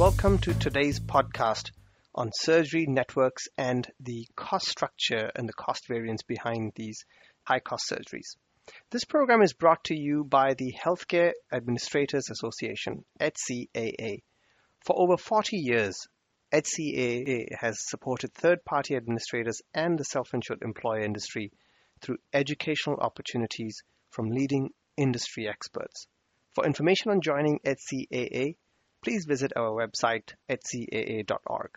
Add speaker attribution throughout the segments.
Speaker 1: welcome to today's podcast on surgery networks and the cost structure and the cost variance behind these high cost surgeries. This program is brought to you by the Healthcare Administrators Association, HCAA. For over 40 years, HCAA has supported third party administrators and the self insured employer industry through educational opportunities from leading industry experts. For information on joining HCAA, please visit our website hcaa.org.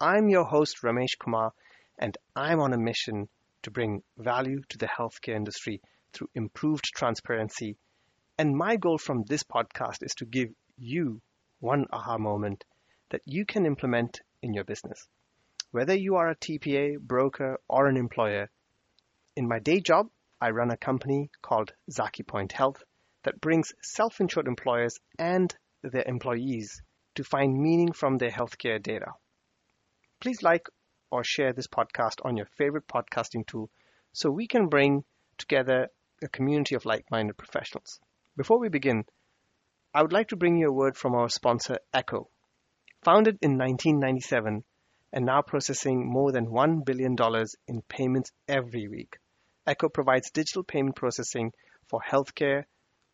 Speaker 1: I'm your host Ramesh Kumar and I'm on a mission to bring value to the healthcare industry through improved transparency. And my goal from this podcast is to give you one aha moment that you can implement in your business. Whether you are a TPA, broker, or an employer, in my day job, I run a company called Zakipoint Health that brings self insured employers and their employees to find meaning from their healthcare data. Please like or share this podcast on your favorite podcasting tool so we can bring together a community of like minded professionals. Before we begin, I would like to bring you a word from our sponsor, Echo. Founded in 1997 and now processing more than $1 billion in payments every week, Echo provides digital payment processing for healthcare,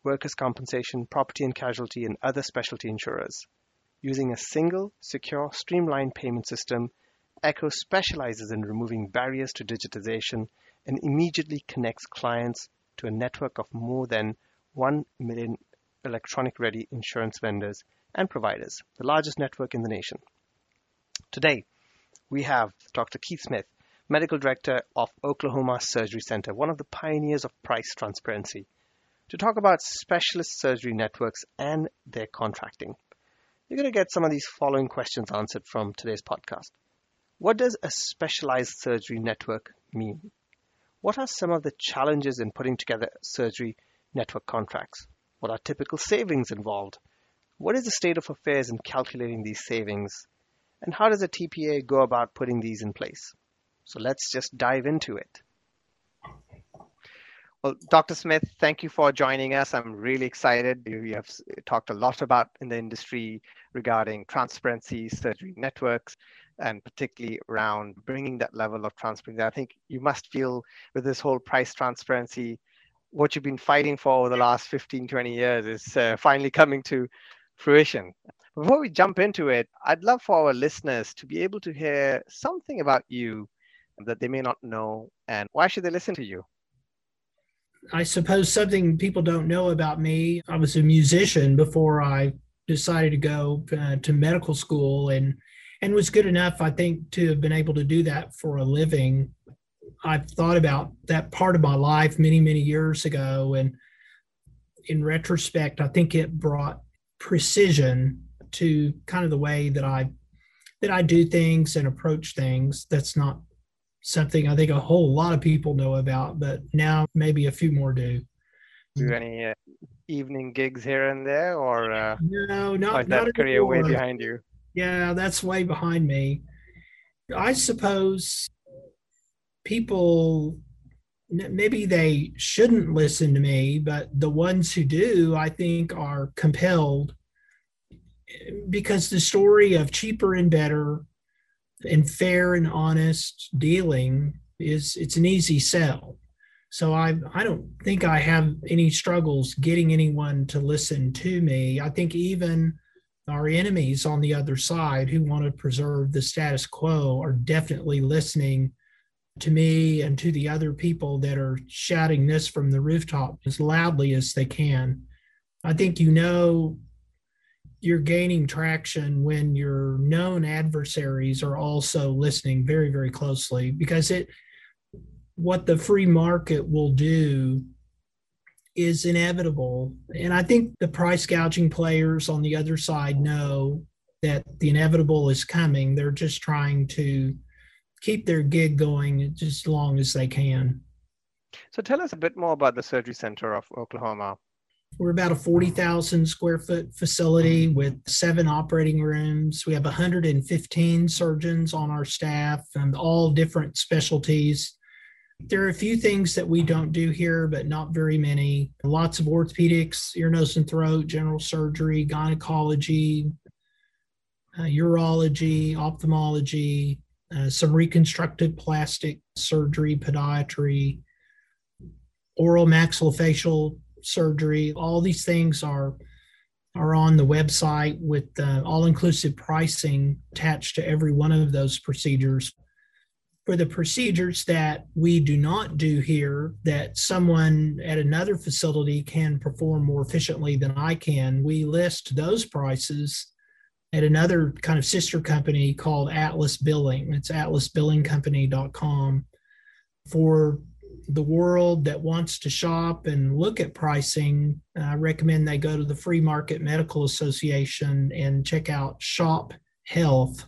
Speaker 1: workers' compensation, property and casualty, and other specialty insurers. Using a single, secure, streamlined payment system, Echo specializes in removing barriers to digitization and immediately connects clients to a network of more than 1 million electronic ready insurance vendors and providers, the largest network in the nation. Today, we have Dr. Keith Smith, Medical Director of Oklahoma Surgery Center, one of the pioneers of price transparency, to talk about specialist surgery networks and their contracting. You're going to get some of these following questions answered from today's podcast. What does a specialized surgery network mean? What are some of the challenges in putting together surgery network contracts? What are typical savings involved? What is the state of affairs in calculating these savings? And how does a TPA go about putting these in place? So let's just dive into it. Well, Dr. Smith, thank you for joining us. I'm really excited. You have talked a lot about in the industry regarding transparency, surgery networks, and particularly around bringing that level of transparency. I think you must feel with this whole price transparency, what you've been fighting for over the last 15, 20 years is uh, finally coming to fruition. Before we jump into it, I'd love for our listeners to be able to hear something about you that they may not know and why should they listen to you?
Speaker 2: I suppose something people don't know about me. I was a musician before I decided to go uh, to medical school and and was good enough I think to have been able to do that for a living. I've thought about that part of my life many many years ago and in retrospect I think it brought precision to kind of the way that I that I do things and approach things. That's not something I think a whole lot of people know about, but now maybe a few more do.
Speaker 1: Do any uh, evening gigs here and there, or uh,
Speaker 2: no, not,
Speaker 1: that
Speaker 2: not
Speaker 1: career way behind you?
Speaker 2: Yeah, that's way behind me. I suppose people maybe they shouldn't listen to me, but the ones who do, I think, are compelled because the story of cheaper and better and fair and honest dealing is it's an easy sell. So I I don't think I have any struggles getting anyone to listen to me. I think even our enemies on the other side who want to preserve the status quo are definitely listening to me and to the other people that are shouting this from the rooftop as loudly as they can. I think you know you're gaining traction when your known adversaries are also listening very very closely because it what the free market will do is inevitable. And i think the price gouging players on the other side know that the inevitable is coming. They're just trying to keep their gig going just as long as they can.
Speaker 1: So tell us a bit more about the surgery center of oklahoma
Speaker 2: we're about a 40,000 square foot facility with seven operating rooms. We have 115 surgeons on our staff and all different specialties. There are a few things that we don't do here, but not very many. Lots of orthopedics, ear, nose, and throat, general surgery, gynecology, uh, urology, ophthalmology, uh, some reconstructive plastic surgery, podiatry, oral maxillofacial surgery. All these things are are on the website with uh, all-inclusive pricing attached to every one of those procedures. For the procedures that we do not do here, that someone at another facility can perform more efficiently than I can, we list those prices at another kind of sister company called Atlas Billing. It's atlasbillingcompany.com for the world that wants to shop and look at pricing. I recommend they go to the Free Market Medical Association and check out Shop Health,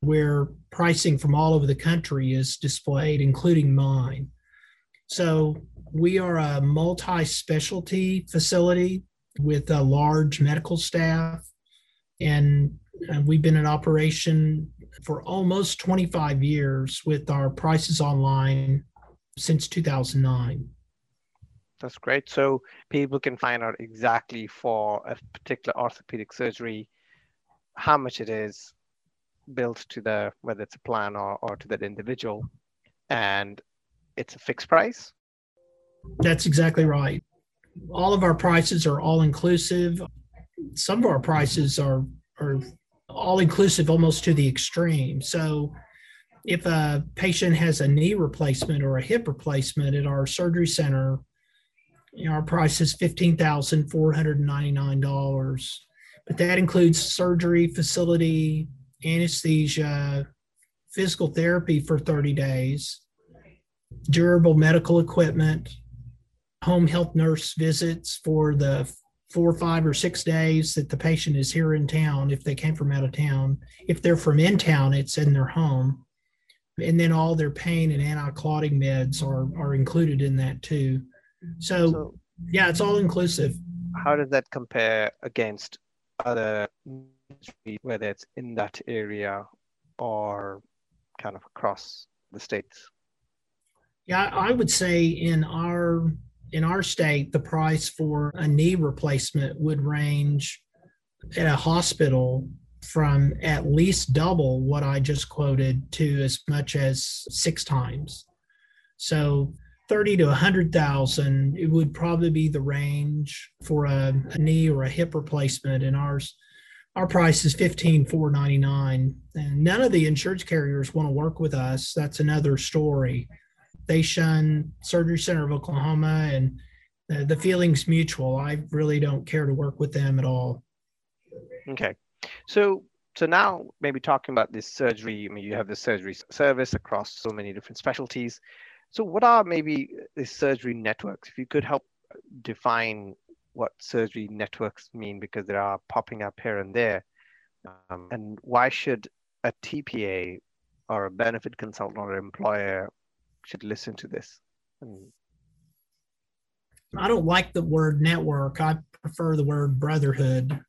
Speaker 2: where pricing from all over the country is displayed, including mine. So we are a multi specialty facility with a large medical staff and uh, we've been in operation for almost 25 years with our prices online since 2009
Speaker 3: that's great. So people can find out exactly for a particular orthopedic surgery how much it is built to the whether it's a plan or, or to that individual and it's a fixed price.
Speaker 2: That's exactly right. All of our prices are all inclusive. Some of our prices are are all inclusive almost to the extreme. So if a patient has a knee replacement or a hip replacement at our surgery center, you know, our price is fifteen thousand four hundred ninety nine dollars, but that includes surgery, facility, anesthesia, physical therapy for thirty days, durable medical equipment, home health nurse visits for the four, five, or six days that the patient is here in town, if they came from out of town. If they're from in town, it's in their home. And then all their pain and anti-clotting meds are, are included in that too. So, so yeah, it's all inclusive.
Speaker 3: How does that compare against other, whether it's in that area or kind of across the states?
Speaker 2: Yeah, I would say in our in our state, the price for a knee replacement would range at a hospital from at least double what I just quoted to as much as six times. So 30 to 100,000 it would probably be the range for a, a, knee or a hip replacement and ours our price is 15499 and none of the insurance carriers want to work with us that's another story they shun Surgery Center of Oklahoma, and uh, the feeling's mutual. I really don't care to work with them at all.
Speaker 3: Okay, so so now maybe talking about this surgery. I mean, you have the surgery service across so many different specialties. So, what are maybe the surgery networks? If you could help define what surgery networks mean, because they are popping up here and there, um, and why should a TPA or a benefit consultant or employer should listen to this.
Speaker 2: I don't like the word network. I prefer the word brotherhood.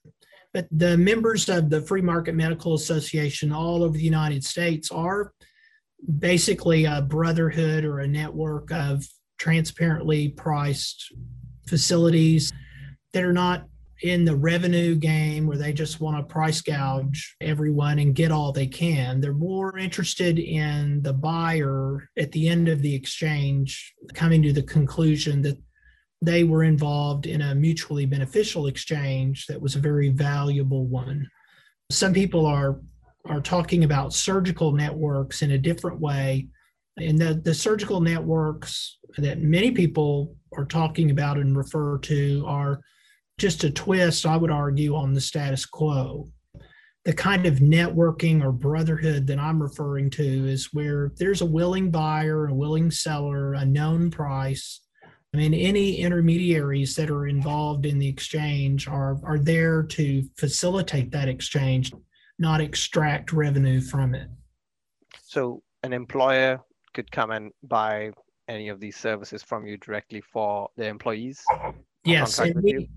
Speaker 2: But the members of the Free Market Medical Association all over the United States are basically a brotherhood or a network of transparently priced facilities that are not in the revenue game where they just want to price gouge everyone and get all they can. They're more interested in the buyer at the end of the exchange coming to the conclusion that they were involved in a mutually beneficial exchange that was a very valuable one. Some people are are talking about surgical networks in a different way. And the, the surgical networks that many people are talking about and refer to are just a twist, I would argue, on the status quo. The kind of networking or brotherhood that I'm referring to is where there's a willing buyer, a willing seller, a known price. I mean, any intermediaries that are involved in the exchange are, are there to facilitate that exchange, not extract revenue from it.
Speaker 3: So, an employer could come and buy any of these services from you directly for their employees?
Speaker 2: Yes, and we,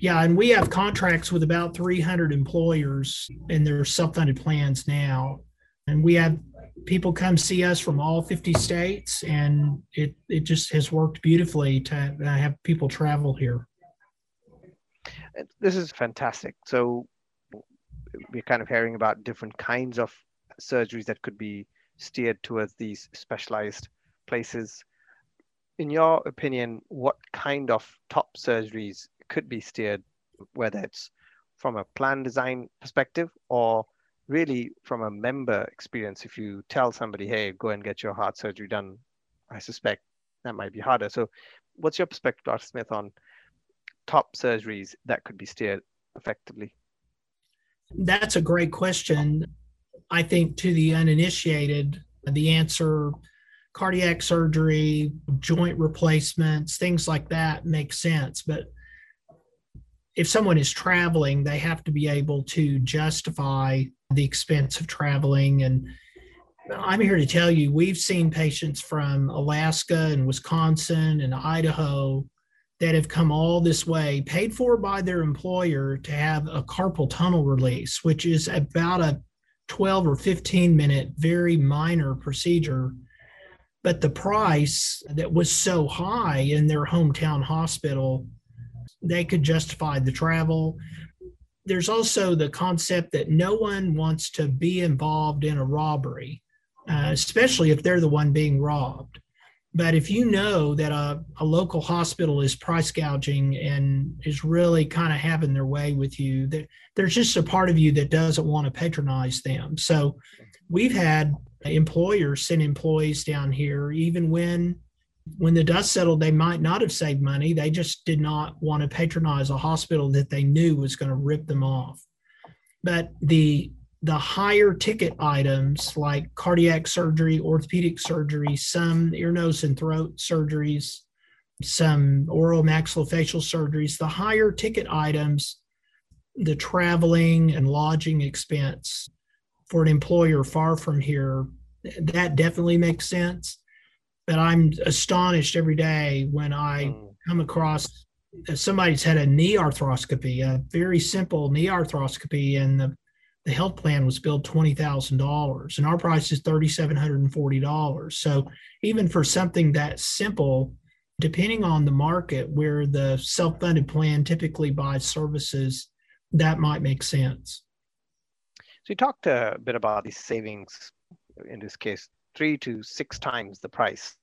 Speaker 2: yeah, and we have contracts with about 300 employers and their self-funded plans now. And we have people come see us from all 50 states, and it, it just has worked beautifully to have people travel here.
Speaker 3: This is fantastic. So we're kind of hearing about different kinds of surgeries that could be steered towards these specialized places. In your opinion, what kind of top surgeries could be steered, whether it's from a plan design perspective or really from a member experience? If you tell somebody, hey, go and get your heart surgery done, I suspect that might be harder. So, what's your perspective, Dr. Smith, on top surgeries that could be steered effectively?
Speaker 2: That's a great question. I think to the uninitiated, the answer cardiac surgery, joint replacements, things like that make sense. But if someone is traveling, they have to be able to justify the expense of traveling. And I'm here to tell you, we've seen patients from Alaska and Wisconsin and Idaho that have come all this way, paid for by their employer to have a carpal tunnel release, which is about a 12 or 15 minute, very minor procedure. But the price that was so high in their hometown hospital, they could justify the travel. There's also the concept that no one wants to be involved in a robbery, uh, especially if they're the one being robbed. But if you know that a, a local hospital is price gouging and is really kind of having their way with you, that there's just a part of you that doesn't want to patronize them. So we've had employers send employees down here, even when when the dust settled, they might not have saved money. They just did not want to patronize a hospital that they knew was going to rip them off. But the the higher ticket items like cardiac surgery, orthopedic surgery, some ear, nose, and throat surgeries, some oral maxillofacial surgeries, the higher ticket items, the traveling and lodging expense for an employer far from here, that definitely makes sense. But I'm astonished every day when I hmm. come across somebody's had a knee arthroscopy, a very simple knee arthroscopy, and the the health plan was billed $20,000 and our price is $3,740. So even for something that simple, depending on the market where the self-funded plan typically buys services, that might make sense.
Speaker 3: So you talked a bit about these savings, in this case, three to six times the price.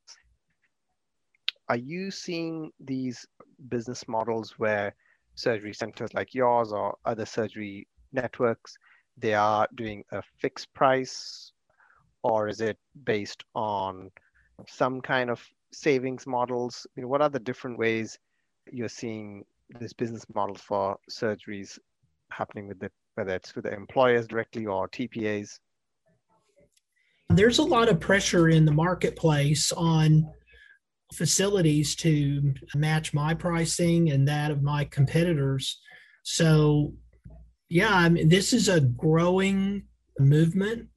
Speaker 3: Are you seeing these business models where surgery centers like yours or other surgery networks they are doing a fixed price? Or is it based on some kind of savings models? You know, what are the different ways you're seeing this business model for surgeries happening with the whether it's with the employers directly or tpas
Speaker 2: there's a lot of pressure in the marketplace on facilities to match my pricing and that of my competitors so yeah, I mean, this is a growing movement.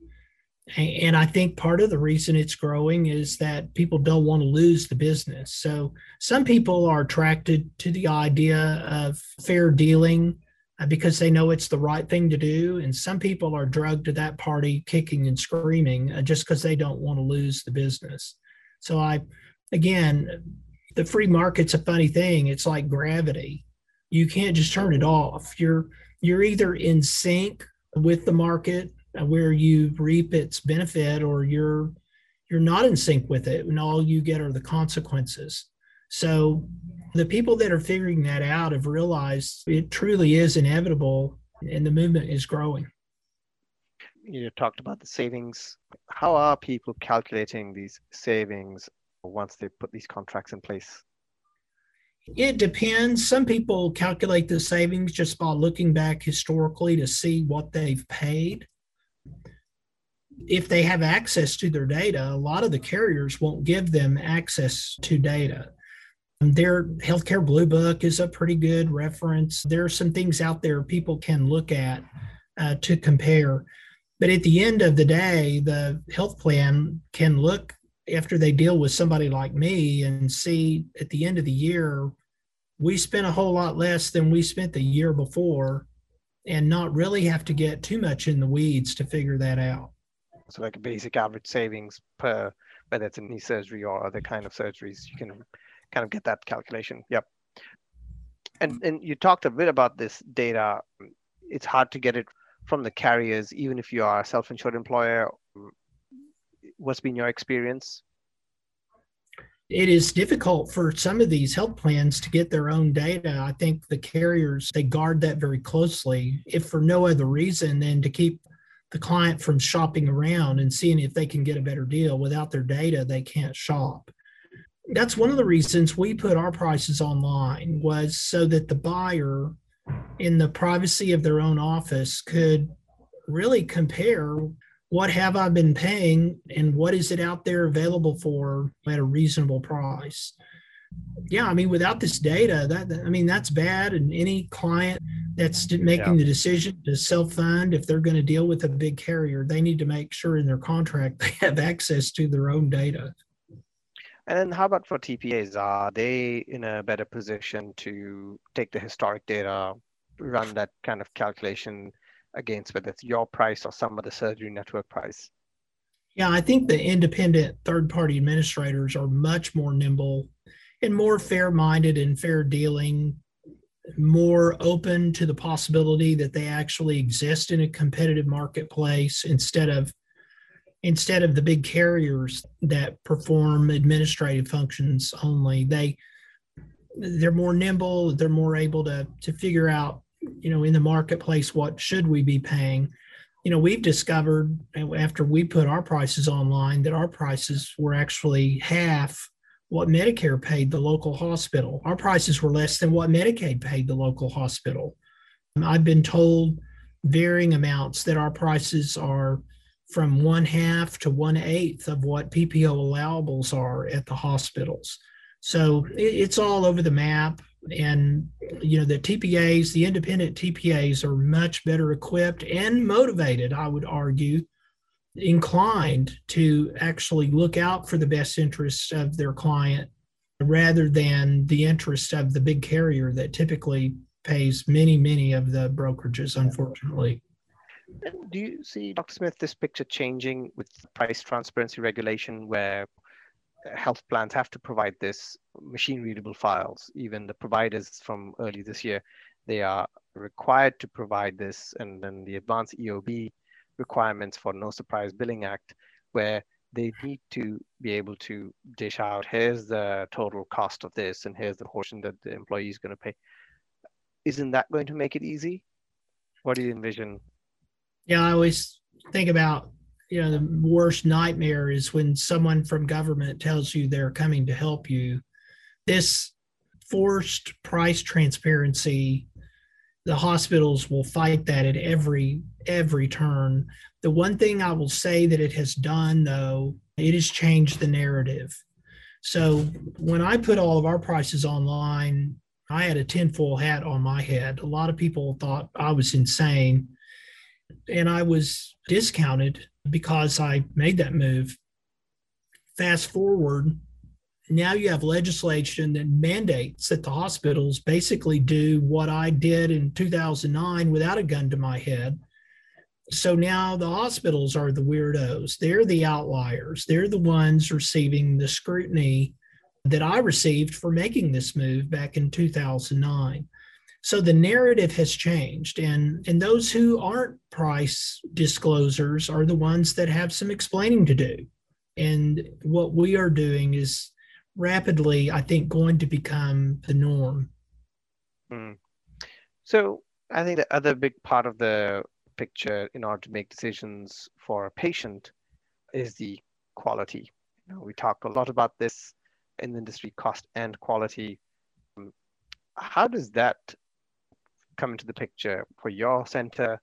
Speaker 2: And I think part of the reason it's growing is that people don't want to lose the business. So some people are attracted to the idea of fair dealing because they know it's the right thing to do. And some people are drugged to that party kicking and screaming uh, just because they don't want to lose the business. So I, again, the free market's a funny thing. It's like gravity. You can't just turn it off. You're you're either in sync with the market uh, where you reap its benefit or you're you're not in sync with it and all you get are the consequences so the people that are figuring that out have realized it truly is inevitable and the movement is growing
Speaker 3: you talked about the savings how are people calculating these savings once they put these contracts in place
Speaker 2: it depends. Some people calculate the savings just by looking back historically to see what they've paid. If they have access to their data, a lot of the carriers won't give them access to data. Their Healthcare Bluebook is a pretty good reference. There are some things out there people can look at uh, to compare. But at the end of the day, the health plan can look after they deal with somebody like me and see at the end of the year we spent a whole lot less than we spent the year before and not really have to get too much in the weeds to figure that out
Speaker 3: so like a basic average savings per whether it's a knee surgery or other kind of surgeries you can kind of get that calculation yep and hmm. and you talked a bit about this data it's hard to get it from the carriers, even if you are a self-insured employer? What's been your experience?
Speaker 2: it is difficult for some of these health plans to get their own data. I think the carriers they guard that very closely, if for no other reason than to keep the client from shopping around and seeing if they can get a better deal. Without their data, they can't shop. That's one of the reasons we put our prices online was so that the buyer in the privacy of their own office could really compare what have I been paying and what is it out there available for at a reasonable price? Yeah, I mean, without this data, that I mean, that's bad. And any client that's making yeah. the decision to self-fund, if they're going to deal with a big carrier, they need to make sure in their contract they have access to their own data.
Speaker 3: And then how about for TPAs? Are they in a better position to take the historic data, run that kind of calculation against whether it's your price or some of the surgery network price?
Speaker 2: Yeah, I think the independent third party administrators are much more nimble and more fair minded and fair dealing, more open to the possibility that they actually exist in a competitive marketplace instead of instead of the big carriers that perform administrative functions only they they're more nimble they're more able to to figure out you know in the marketplace what should we be paying. You know we've discovered after we put our prices online that our prices were actually half what medicare paid the local hospital. Our prices were less than what medicaid paid the local hospital. I've been told varying amounts that our prices are from one half to one eighth of what ppo allowables are at the hospitals so it's all over the map and you know the TPAs, the independent TPAs are much better equipped and motivated, I would argue, inclined to actually look out for the best interests of their client rather than the interests of the big carrier that typically pays many, many of the brokerages, unfortunately.
Speaker 3: Do you see, Dr. Smith, this picture changing with price transparency regulation where uh, health plans have to provide this machine readable files. Even the providers from early this year, they are required to provide this. And then the advanced EOB requirements for No Surprise Billing Act, where they need to be able to dish out here's the total cost of this, and here's the portion that the employee is going to pay. Isn't that going to make it easy? What do you envision?
Speaker 2: Yeah, I always think about you know the worst nightmare is when someone from government tells you they're coming to help you. This forced price transparency the hospitals will fight that at every every turn. The one thing i will say that it has done though it has changed the narrative. So when i put all of our prices online i had a tinfoil hat on my head. A lot of people thought i was insane and i was discounted because I made that move. Fast forward, now you have legislation that mandates that the hospitals basically do what I did in 2009 without a gun to my head. So now the hospitals are the weirdos. They're the outliers. They're the ones receiving the scrutiny that I received for making this move back in 2009. So the narrative has changed, and and those who aren't price disclosers are the ones that have some explaining to do. And what we are doing is rapidly, I think, going to become the norm.
Speaker 3: Mm. So I think the other big part of the picture in order to make decisions for a patient is the quality. You know, we talked a lot about this in the industry, cost and quality. How does that come into the picture for your center,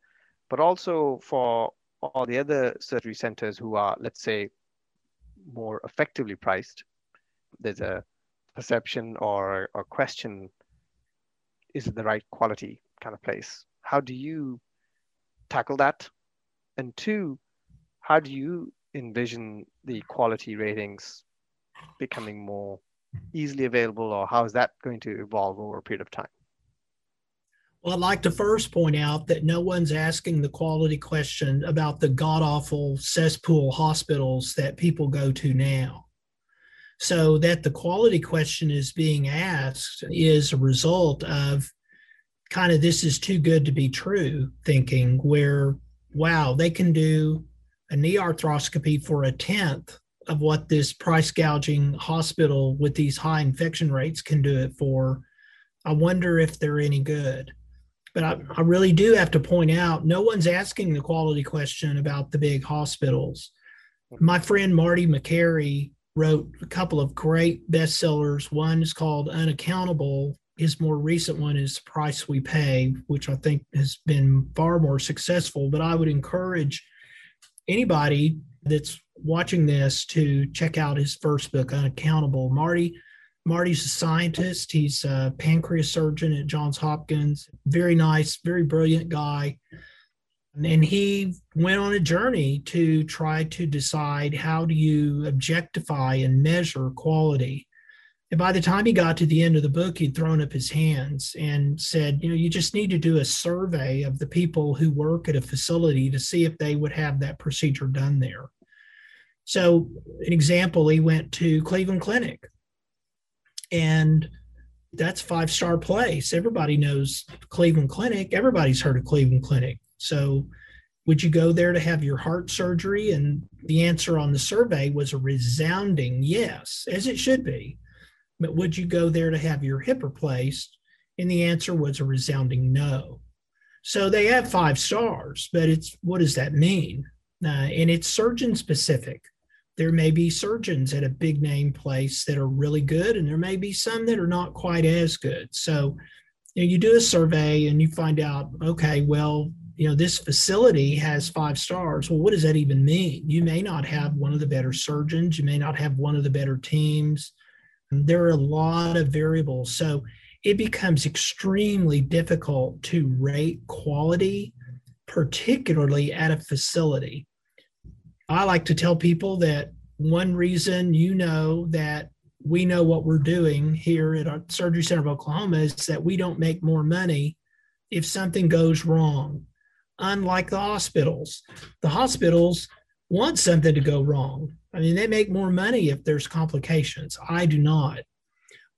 Speaker 3: but also for all the other surgery centers who are, let's say, more effectively priced. There's a perception or, or question is it the right quality kind of place? How do you tackle that? And two, how do you envision the quality ratings becoming more easily available, or how is that going to evolve over a period of time?
Speaker 2: Well, I'd like to first point out that no one's asking the quality question about the god awful cesspool hospitals that people go to now. So, that the quality question is being asked is a result of kind of this is too good to be true thinking where wow they can do a knee arthroscopy for a tenth of what this price gouging hospital with these high infection rates can do it for i wonder if they're any good but I, I really do have to point out no one's asking the quality question about the big hospitals. My friend marty makary wrote a couple of great bestsellers. One is called unaccountable. His more recent one is price we pay which i think has been far more successful. But i would encourage anybody that's watching this to check out his first book, Unaccountable. Marty, Marty's a scientist. He's a pancreas surgeon at Johns Hopkins. Very nice, very brilliant guy. And he went on a journey to try to decide how do you objectify and measure quality. And by the time he got to the end of the book, he'd thrown up his hands and said, you know, you just need to do a survey of the people who work at a facility to see if they would have that procedure done there. So, an example, he went to Cleveland Clinic, and that's five star place. Everybody knows Cleveland Clinic. Everybody's heard of Cleveland Clinic. So, would you go there to have your heart surgery? And the answer on the survey was a resounding yes, as it should be. But would you go there to have your hip replaced? And the answer was a resounding no. So they have five stars, but it's what does that mean? Uh, and it's surgeon specific there may be surgeons at a big name place that are really good, and there may be some that are not quite as good. So, you, know, you do a survey and you find out, okay, well, you know, this facility has five stars. Well, what does that even mean? You may not have one of the better surgeons, you may not have one of the better teams. There are a lot of variables. So, it becomes extremely difficult to rate quality, particularly at a facility. I like to tell people that one reason you know that we know what we're doing here at our Surgery Center of Oklahoma is that we don't make more money if something goes wrong. Unlike the hospitals, the hospitals want something to go wrong. I mean, they make more money if there's complications. I do not.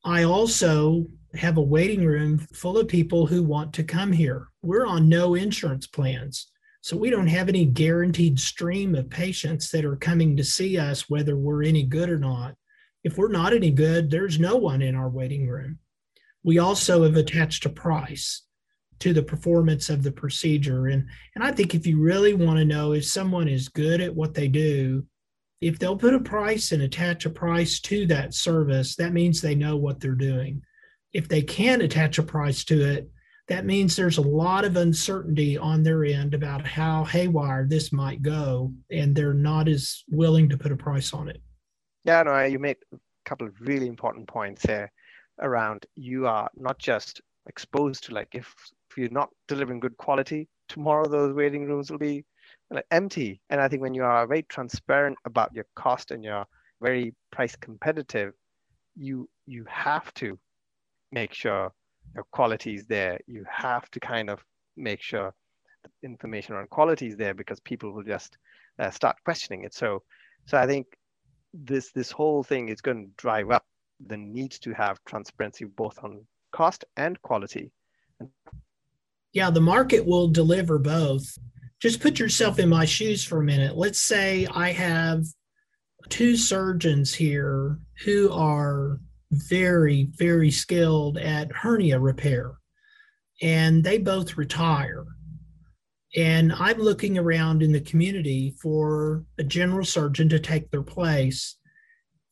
Speaker 2: I also have a waiting room full of people who want to come here. We're on no insurance plans. So we don't have any guaranteed stream of patients that are coming to see us, whether we're any good or not. If we're not any good, there's no one in our waiting room. We also have attached a price to the performance of the procedure. And, and I think if you really want to know if someone is good at what they do, if they'll put a price and attach a price to that service, that means they know what they're doing. If they can't attach a price to it, that means there's a lot of uncertainty on their end about how haywire this might go, and they're not as willing to put a price on it.
Speaker 3: Yeah, no, you made a couple of really important points there around you are not just exposed to like if, if you're not delivering good quality, tomorrow those waiting rooms will be empty. And I think when you are very transparent about your cost and you're very price competitive, you you have to make sure your quality is there. You have to kind of make sure the information around quality is there because people will just uh, start questioning it. So, so I think this this whole thing is going to drive up the need to have transparency both on cost and quality.
Speaker 2: Yeah, the market will deliver both. Just put yourself in my shoes for a minute. Let's say I have two surgeons here who are very, very skilled at hernia repair. And they both retire. And I'm looking around in the community for a general surgeon to take their place.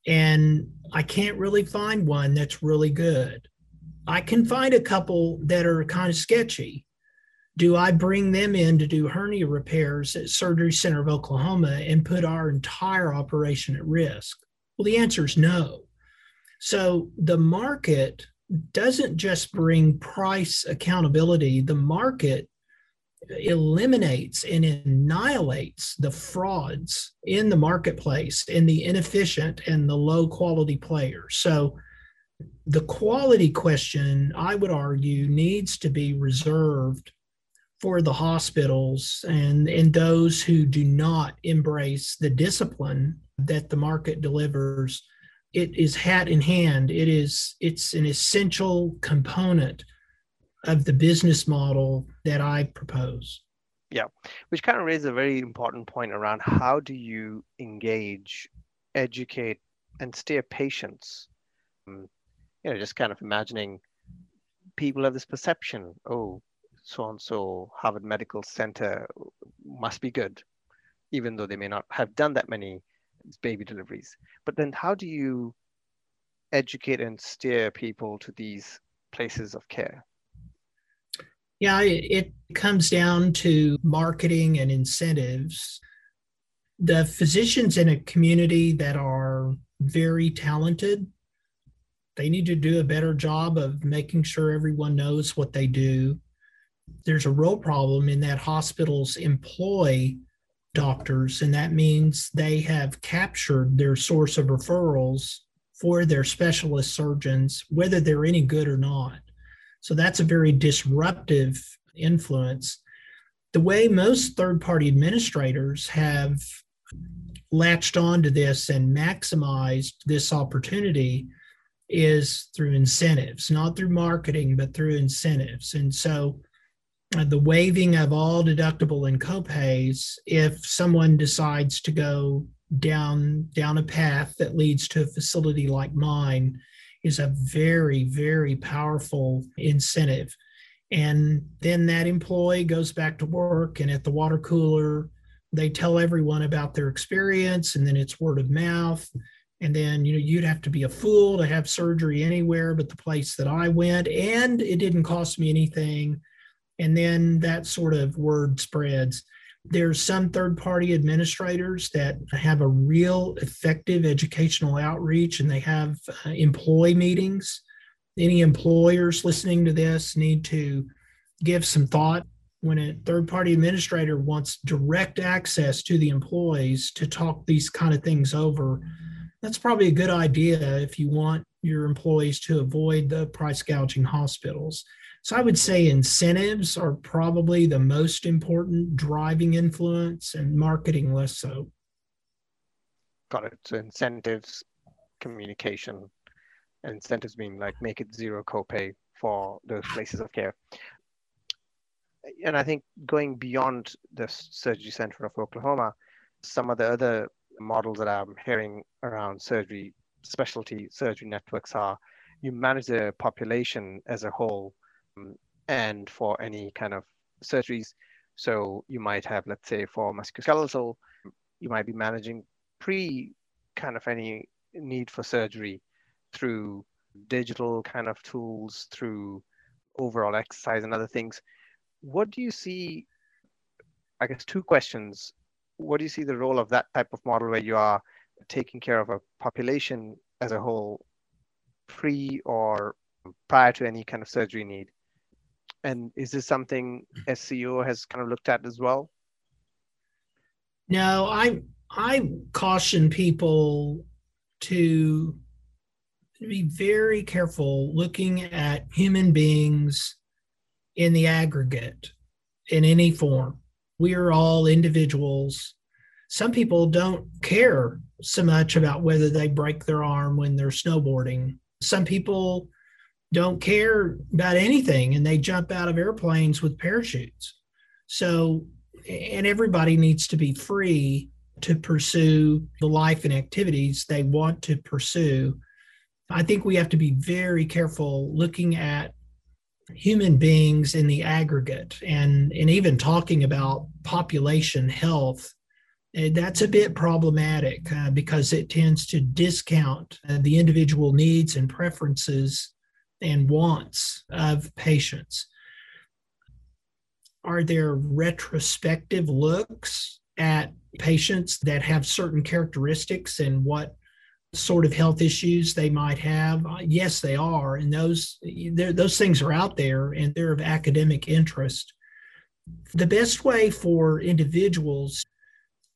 Speaker 2: And I can't really find one that's really good. I can find a couple that are kind of sketchy. Do I bring them in to do hernia repairs at Surgery Center of Oklahoma and put our entire operation at risk? Well, the answer is no. So the market doesn't just bring price accountability, the market eliminates and annihilates the frauds in the marketplace and the inefficient and the low quality players. So the quality question, I would argue, needs to be reserved for the hospitals and, and those who do not embrace the discipline that the market delivers it is hat in hand. It is it's an essential component of the business model that I propose.
Speaker 3: Yeah, which kind of raises a very important point around how do you engage, educate, and steer patients. Um, you know, just kind of imagining people have this perception, oh, so and so Harvard Medical Center must be good, even though they may not have done that many baby deliveries. But then, how do you educate and steer people to these places of care?
Speaker 2: Yeah, it comes down to marketing and incentives. The physicians in a community that are very talented, they need to do a better job of making sure everyone knows what they do. There's a real problem in that hospitals employ doctors, and that means they have captured their source of referrals for their specialist surgeons, whether they're any good or not. So that's a very disruptive influence. The way most third party administrators have latched onto this and maximized this opportunity is through incentives, not through marketing, but through incentives. And so the waiving of all deductible and copays, if someone decides to go down down a path that leads to a facility like mine, is a very, very powerful incentive. And then that employee goes back to work, and at the water cooler, they tell everyone about their experience, and then it's word of mouth. And then, you know, you'd have to be a fool to have surgery anywhere but the place that I went, and it didn't cost me anything. And then that sort of word spreads. There's some third party administrators that have a real effective educational outreach and they have uh, employee meetings. Any employers listening to this need to give some thought when a third party administrator wants direct access to the employees to talk these kind of things over. That's probably a good idea if you want your employees to avoid the price gouging hospitals. So I would say incentives are probably the most important driving influence and marketing less so.
Speaker 3: Got it. So incentives, communication, incentives being like make it zero copay for those places of care. And I think going beyond the Surgery Center of Oklahoma, some of the other models that I'm hearing around surgery, specialty surgery networks are you manage the population as a whole Um, and for any kind of surgeries. So you might have, let's say, for musculoskeletal, you might be managing pre kind of any need for surgery through digital kind of tools, through overall exercise and other things. What do you see? I guess two questions. What do you see the role of that type of model where you are taking care of a population as a whole pre or prior to any kind of surgery need? And is this something hmm. SCO has kind of looked at as well?
Speaker 2: No, I I caution people to be very careful looking at human beings in the aggregate in any form. We are all individuals. Some people don't care so much about whether they break their arm when they're snowboarding. Some people don't care about anything and they jump out of airplanes with parachutes. So, and everybody needs to be free to pursue the life and activities they want to pursue. I think we have to be very careful looking at human beings in the aggregate and, and even talking about population health. Eh, that's a bit problematic uh, because it tends to discount uh, the individual needs and preferences and wants of patients. Are there retrospective looks at patients that have certain characteristics and what sort of health issues they might have? Uh, yes, they are, and those those things are out there and they're of academic interest. The best way for individuals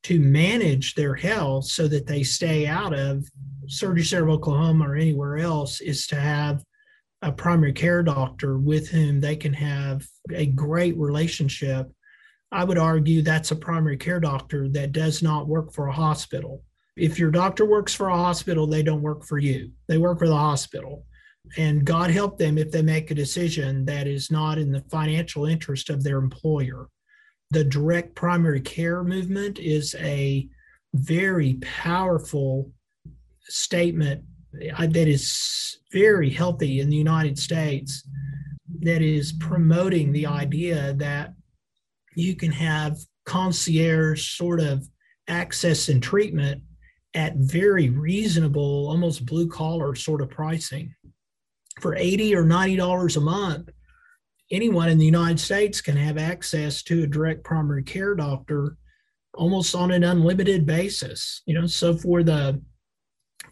Speaker 2: to manage their health so that they stay out of Surgery Center of Oklahoma or anywhere else is to have a primary care doctor with whom they can have a great relationship, I would argue that's a primary care doctor that does not work for a hospital. If your doctor works for a hospital, they don't work for you, they work for the hospital. And God help them if they make a decision that is not in the financial interest of their employer. The direct primary care movement is a very powerful statement that is very healthy in the United States that is promoting the idea that you can have concierge sort of access and treatment at very reasonable, almost blue collar sort of pricing. For 80 or $90 a month, anyone in the United States can have access to a direct primary care doctor almost on an unlimited basis. You know, so for the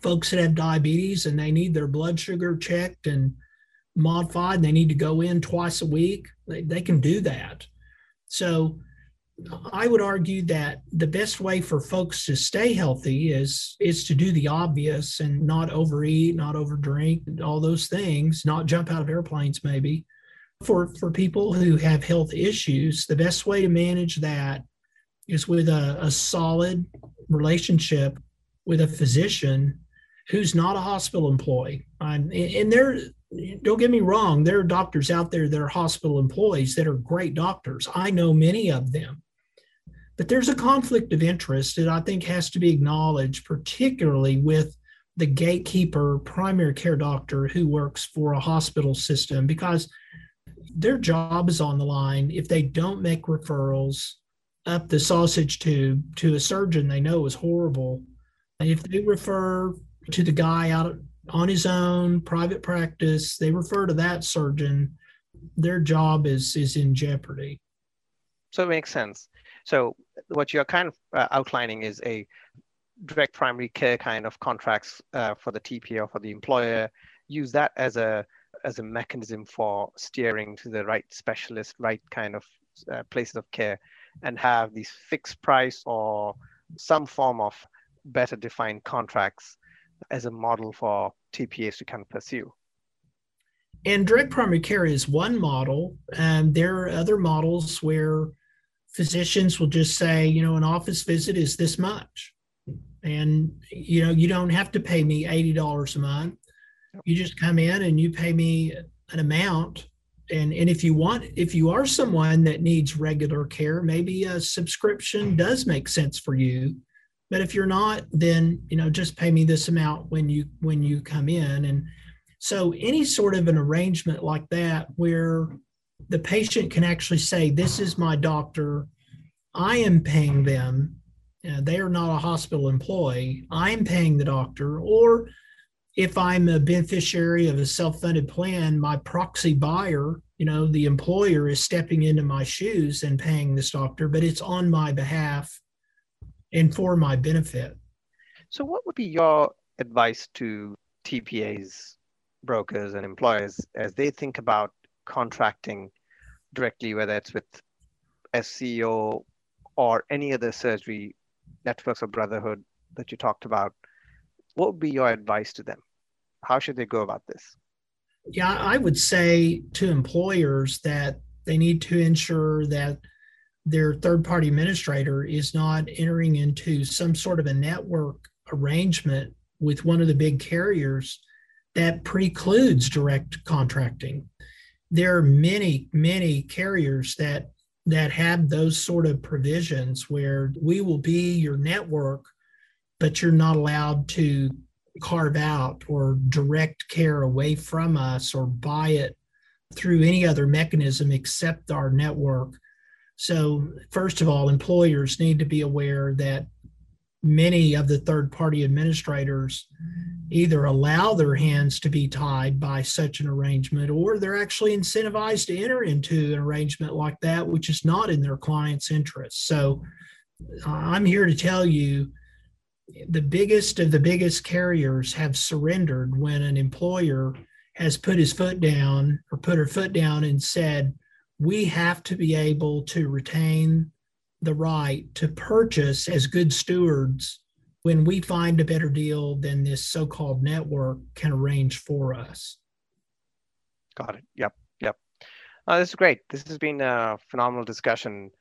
Speaker 2: folks that have diabetes and they need their blood sugar checked and modified and they need to go in twice a week, they, they can do that. So I would argue that the best way for folks to stay healthy is is to do the obvious and not overeat, not overdrink, all those things, not jump out of airplanes maybe. For for people who have health issues, the best way to manage that is with a, a solid relationship with a physician who's not a hospital employee. Um, and there, don't get me wrong, there are doctors out there that are hospital employees that are great doctors. I know many of them. But there's a conflict of interest that I think has to be acknowledged, particularly with the gatekeeper primary care doctor who works for a hospital system, because their job is on the line if they don't make referrals up the sausage tube to a surgeon they know is horrible. And if they refer to the guy out on his own private practice, they refer to that surgeon, their job is is in jeopardy.
Speaker 3: So it makes sense. So what you're kind of uh, outlining is a direct primary care kind of contracts uh, for the TPA or for the employer. Use that as a as a mechanism for steering to the right specialist, right kind of uh, places of care, and have these fixed price or some form of better defined contracts as a model for TPAs to kind of pursue.
Speaker 2: And direct primary care is one model. And there are other models where physicians will just say, you know, an office visit is this much. And, you know, you don't have to pay me $80 a month. You just come in and you pay me an amount. And, and if you want, if you are someone that needs regular care, maybe a subscription does make sense for you but if you're not then you know just pay me this amount when you when you come in. And so any sort of an arrangement like that where the patient can actually say this is my doctor. I am paying them. Uh, they are not a hospital employee. I'm paying the doctor. Or if i'm a beneficiary of a self-funded plan my proxy buyer you know the employer is stepping into my shoes and paying this doctor but it's on my behalf and for my benefit.
Speaker 3: So, what would be your advice to TPAs, brokers, and employers as they think about contracting directly, whether it's with SCO or any other surgery networks or brotherhood that you talked about? What would be your advice to them? How should they go about this?
Speaker 2: Yeah, I would say to employers that they need to ensure that their third party administrator is not entering into some sort of a network arrangement with one of the big carriers that precludes direct contracting. There are many, many carriers that that have those sort of provisions where we will be your network, but you're not allowed to carve out or direct care away from us or buy it through any other mechanism except our network. So, first of all, employers need to be aware that many of the third party administrators either allow their hands to be tied by such an arrangement or they're actually incentivized to enter into an arrangement like that, which is not in their client's interest. So, uh, I'm here to tell you the biggest of the biggest carriers have surrendered when an employer has put his foot down or put her foot down and said, we have to be able to retain the right to purchase as good stewards when we find a better deal than this so called network can arrange for us.
Speaker 3: Got it. Yep. Yep. Uh, this is great. This has been a phenomenal discussion.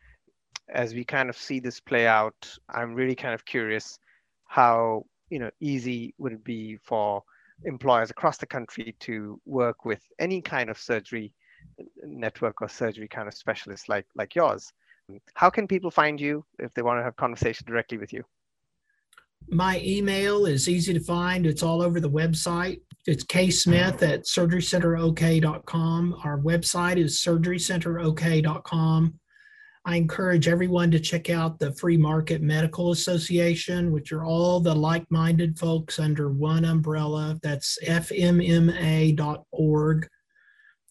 Speaker 3: As we kind of see this play out, I'm really kind of curious how you know easy would it be for employers across the country to work with any kind of surgery network or surgery kind of specialist like like yours. How can people find you if they want to have conversation directly with you?
Speaker 2: My email is easy to find. It's all over the website. It's ksmith at surgerycenterok.com. Our website is surgerycenterok.com. I encourage everyone to check out the Free Market Medical Association, which are all the like minded folks under one umbrella. That's fmma.org.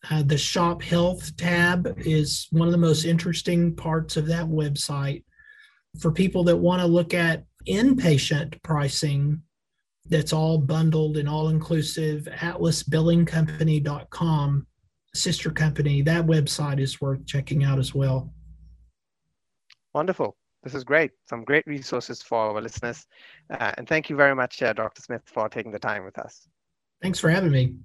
Speaker 2: Uh, the Shop Health tab is one of the most interesting parts of that website. For people that want to look at inpatient pricing, that's all bundled and all inclusive, atlasbillingcompany.com, sister company, that website is worth checking out as well.
Speaker 3: Wonderful. This is great. Some great resources for our listeners. Uh, and thank you very much, uh, Dr. Smith, for taking the time with us.
Speaker 2: Thanks for having me.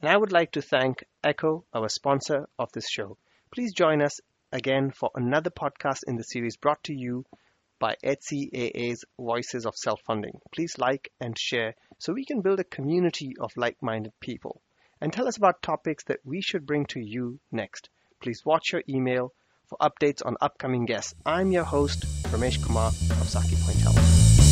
Speaker 3: And I would like to thank Echo, our sponsor of this show. Please join us again for another podcast in the series brought to you by HCAA's Voices of Self Funding. Please like and share so we can build a community of like minded people. And tell us about topics that we should bring to you next. Please watch your email for updates on upcoming guests. I'm your host, Ramesh Kumar of Zakipoint Health.